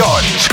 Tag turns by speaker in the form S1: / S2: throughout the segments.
S1: on it.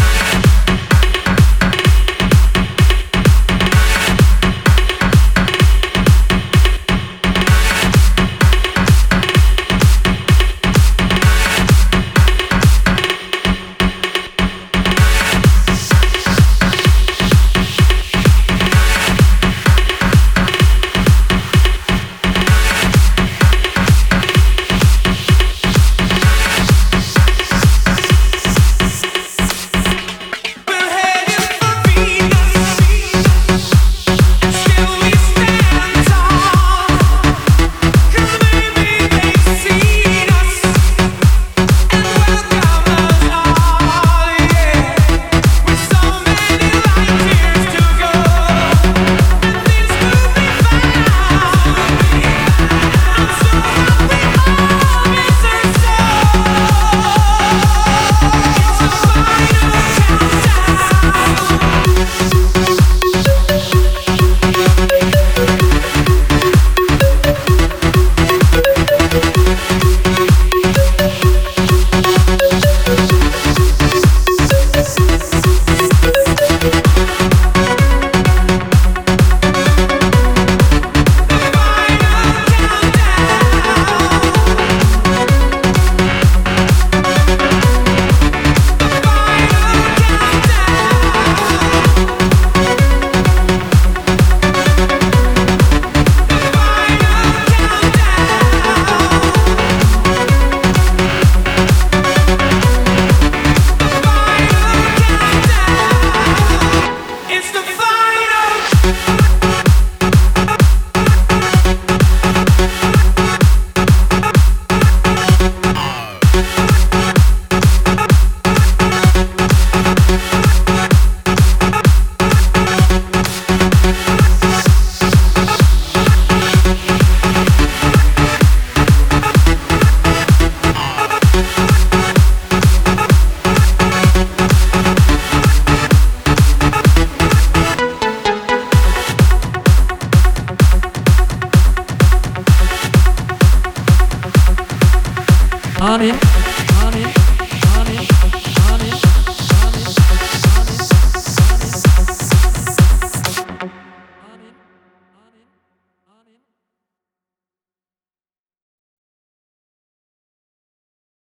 S1: I'm in.